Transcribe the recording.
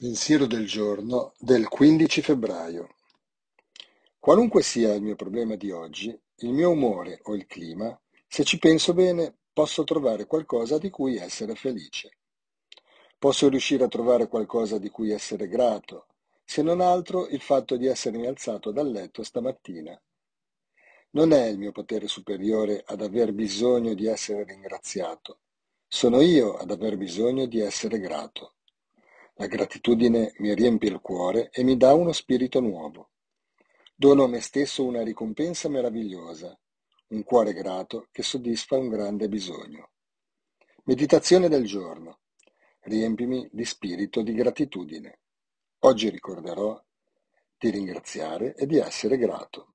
Pensiero del giorno del 15 febbraio. Qualunque sia il mio problema di oggi, il mio umore o il clima, se ci penso bene, posso trovare qualcosa di cui essere felice. Posso riuscire a trovare qualcosa di cui essere grato, se non altro il fatto di essermi alzato dal letto stamattina. Non è il mio potere superiore ad aver bisogno di essere ringraziato, sono io ad aver bisogno di essere grato. La gratitudine mi riempie il cuore e mi dà uno spirito nuovo. Dono a me stesso una ricompensa meravigliosa, un cuore grato che soddisfa un grande bisogno. Meditazione del giorno. Riempimi di spirito di gratitudine. Oggi ricorderò di ringraziare e di essere grato.